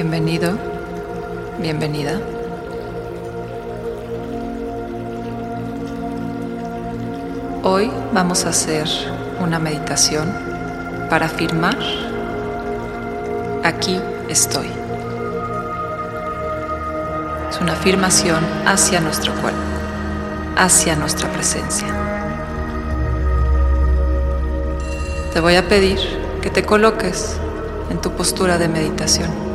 Bienvenido, bienvenida. Hoy vamos a hacer una meditación para afirmar, aquí estoy. Es una afirmación hacia nuestro cuerpo, hacia nuestra presencia. Te voy a pedir que te coloques en tu postura de meditación.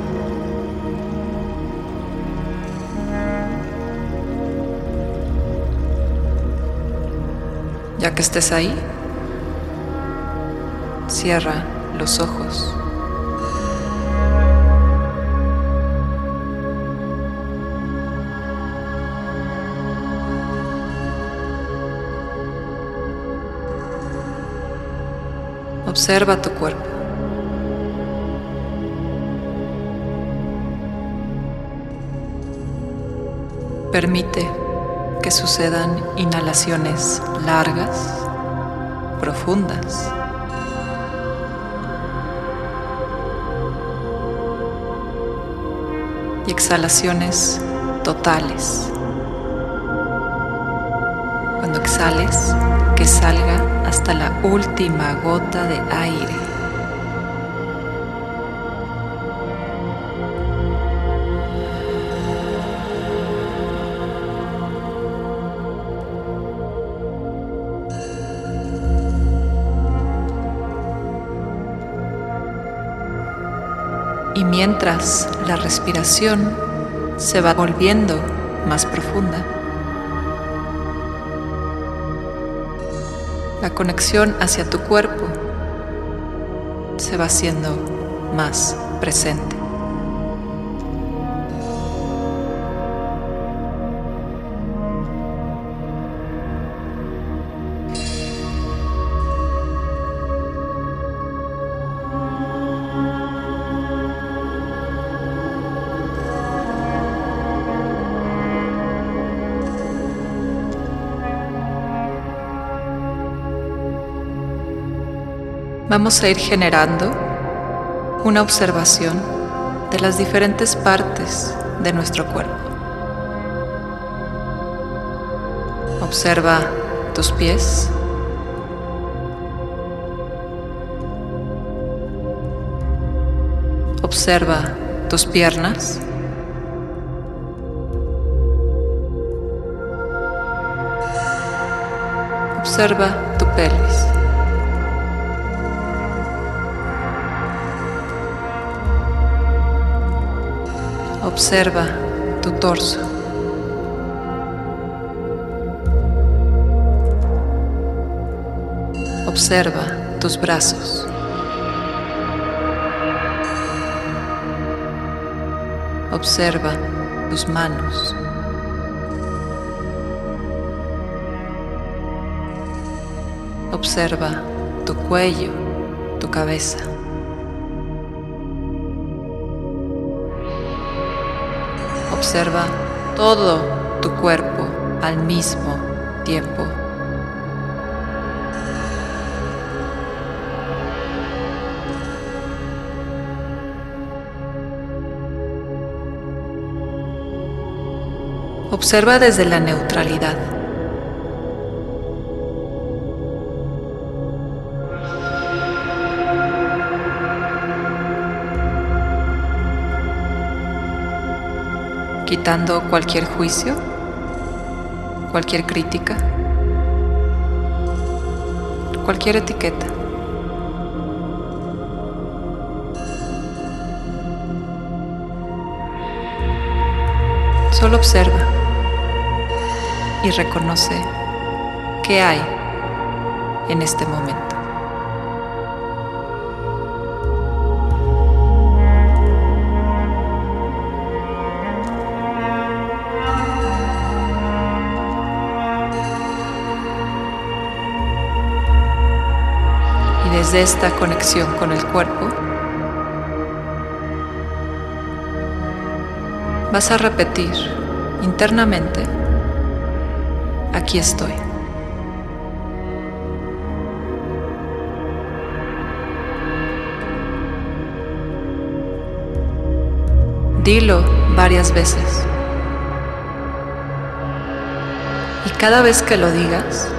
Ya que estés ahí, cierra los ojos. Observa tu cuerpo. Permite que sucedan inhalaciones largas, profundas. Y exhalaciones totales. Cuando exhales, que salga hasta la última gota de aire. Mientras la respiración se va volviendo más profunda, la conexión hacia tu cuerpo se va haciendo más presente. Vamos a ir generando una observación de las diferentes partes de nuestro cuerpo. Observa tus pies. Observa tus piernas. Observa tu pelvis. Observa tu torso. Observa tus brazos. Observa tus manos. Observa tu cuello, tu cabeza. Observa todo tu cuerpo al mismo tiempo. Observa desde la neutralidad. Quitando cualquier juicio, cualquier crítica, cualquier etiqueta. Solo observa y reconoce qué hay en este momento. Desde esta conexión con el cuerpo, vas a repetir internamente, aquí estoy. Dilo varias veces. Y cada vez que lo digas,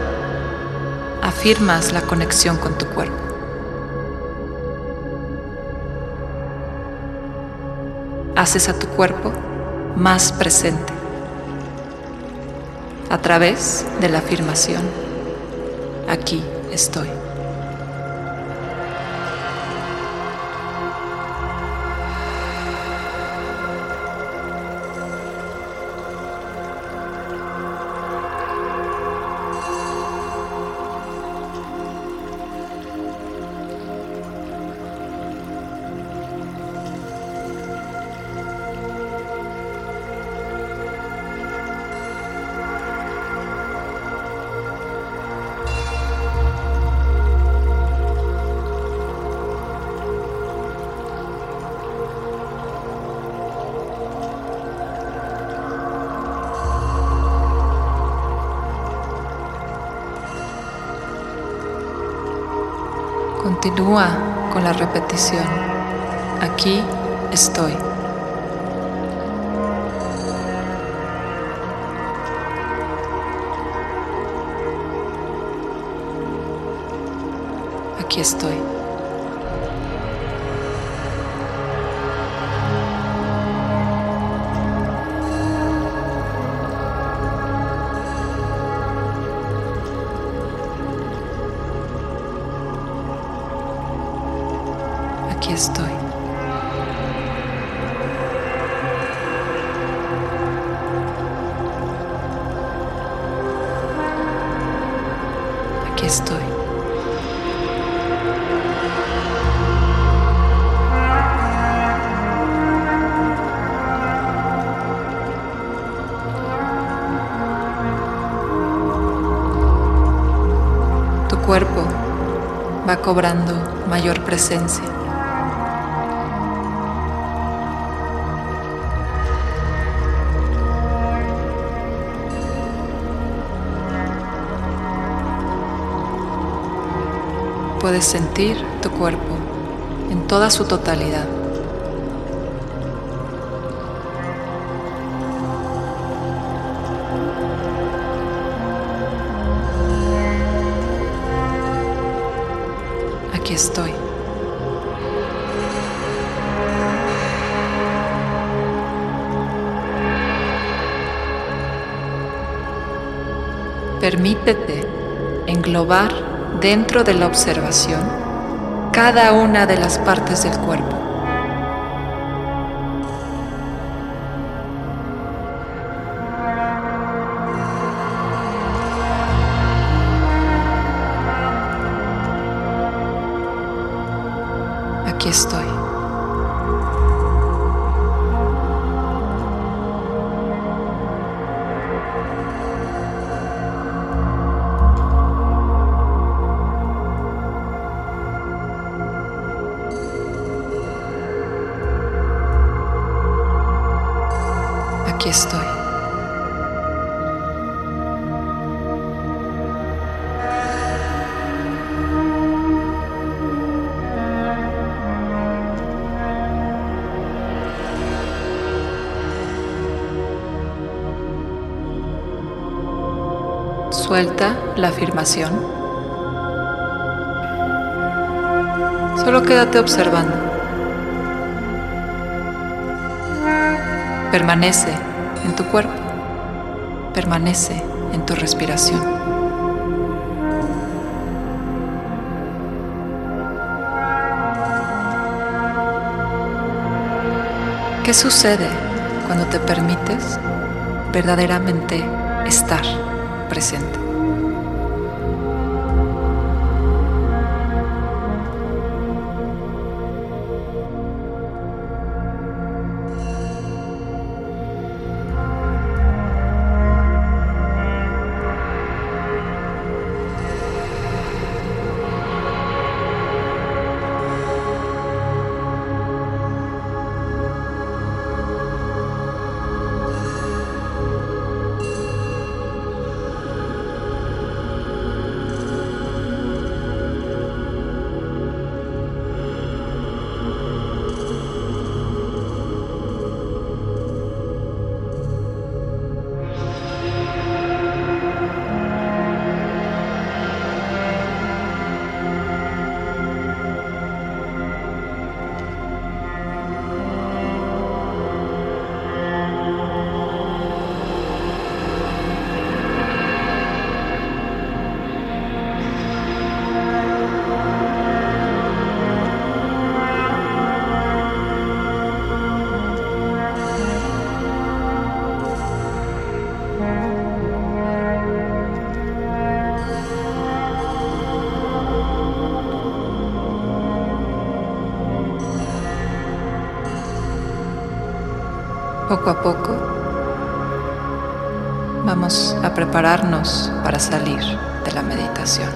afirmas la conexión con tu cuerpo. Haces a tu cuerpo más presente a través de la afirmación. Aquí estoy. Continúa con la repetición. Aquí estoy. Aquí estoy. Aquí estoy. Aquí estoy. Tu cuerpo va cobrando mayor presencia. Puedes sentir tu cuerpo en toda su totalidad. Aquí estoy. Permítete englobar dentro de la observación cada una de las partes del cuerpo. Aquí estoy. Estoy. Suelta la afirmación. Solo quédate observando. Permanece en tu cuerpo. Permanece en tu respiración. ¿Qué sucede cuando te permites verdaderamente estar presente? Poco a poco vamos a prepararnos para salir de la meditación.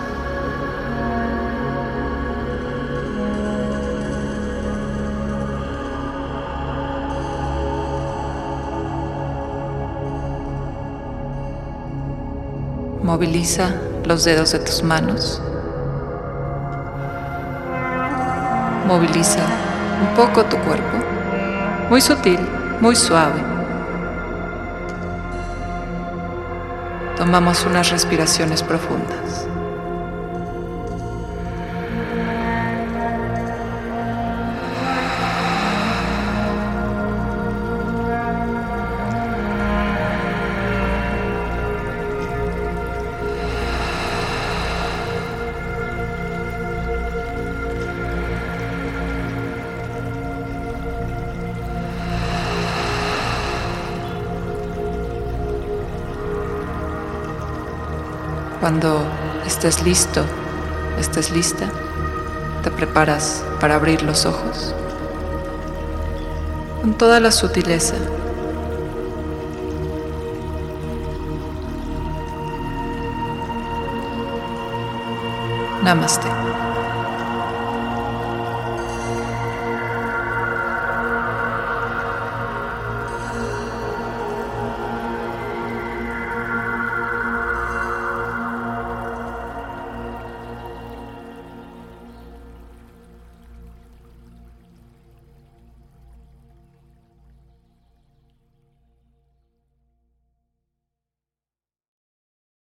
Moviliza los dedos de tus manos. Moviliza un poco tu cuerpo, muy sutil, muy suave. Tomamos unas respiraciones profundas. Cuando estés listo, estés lista, te preparas para abrir los ojos con toda la sutileza. Namaste.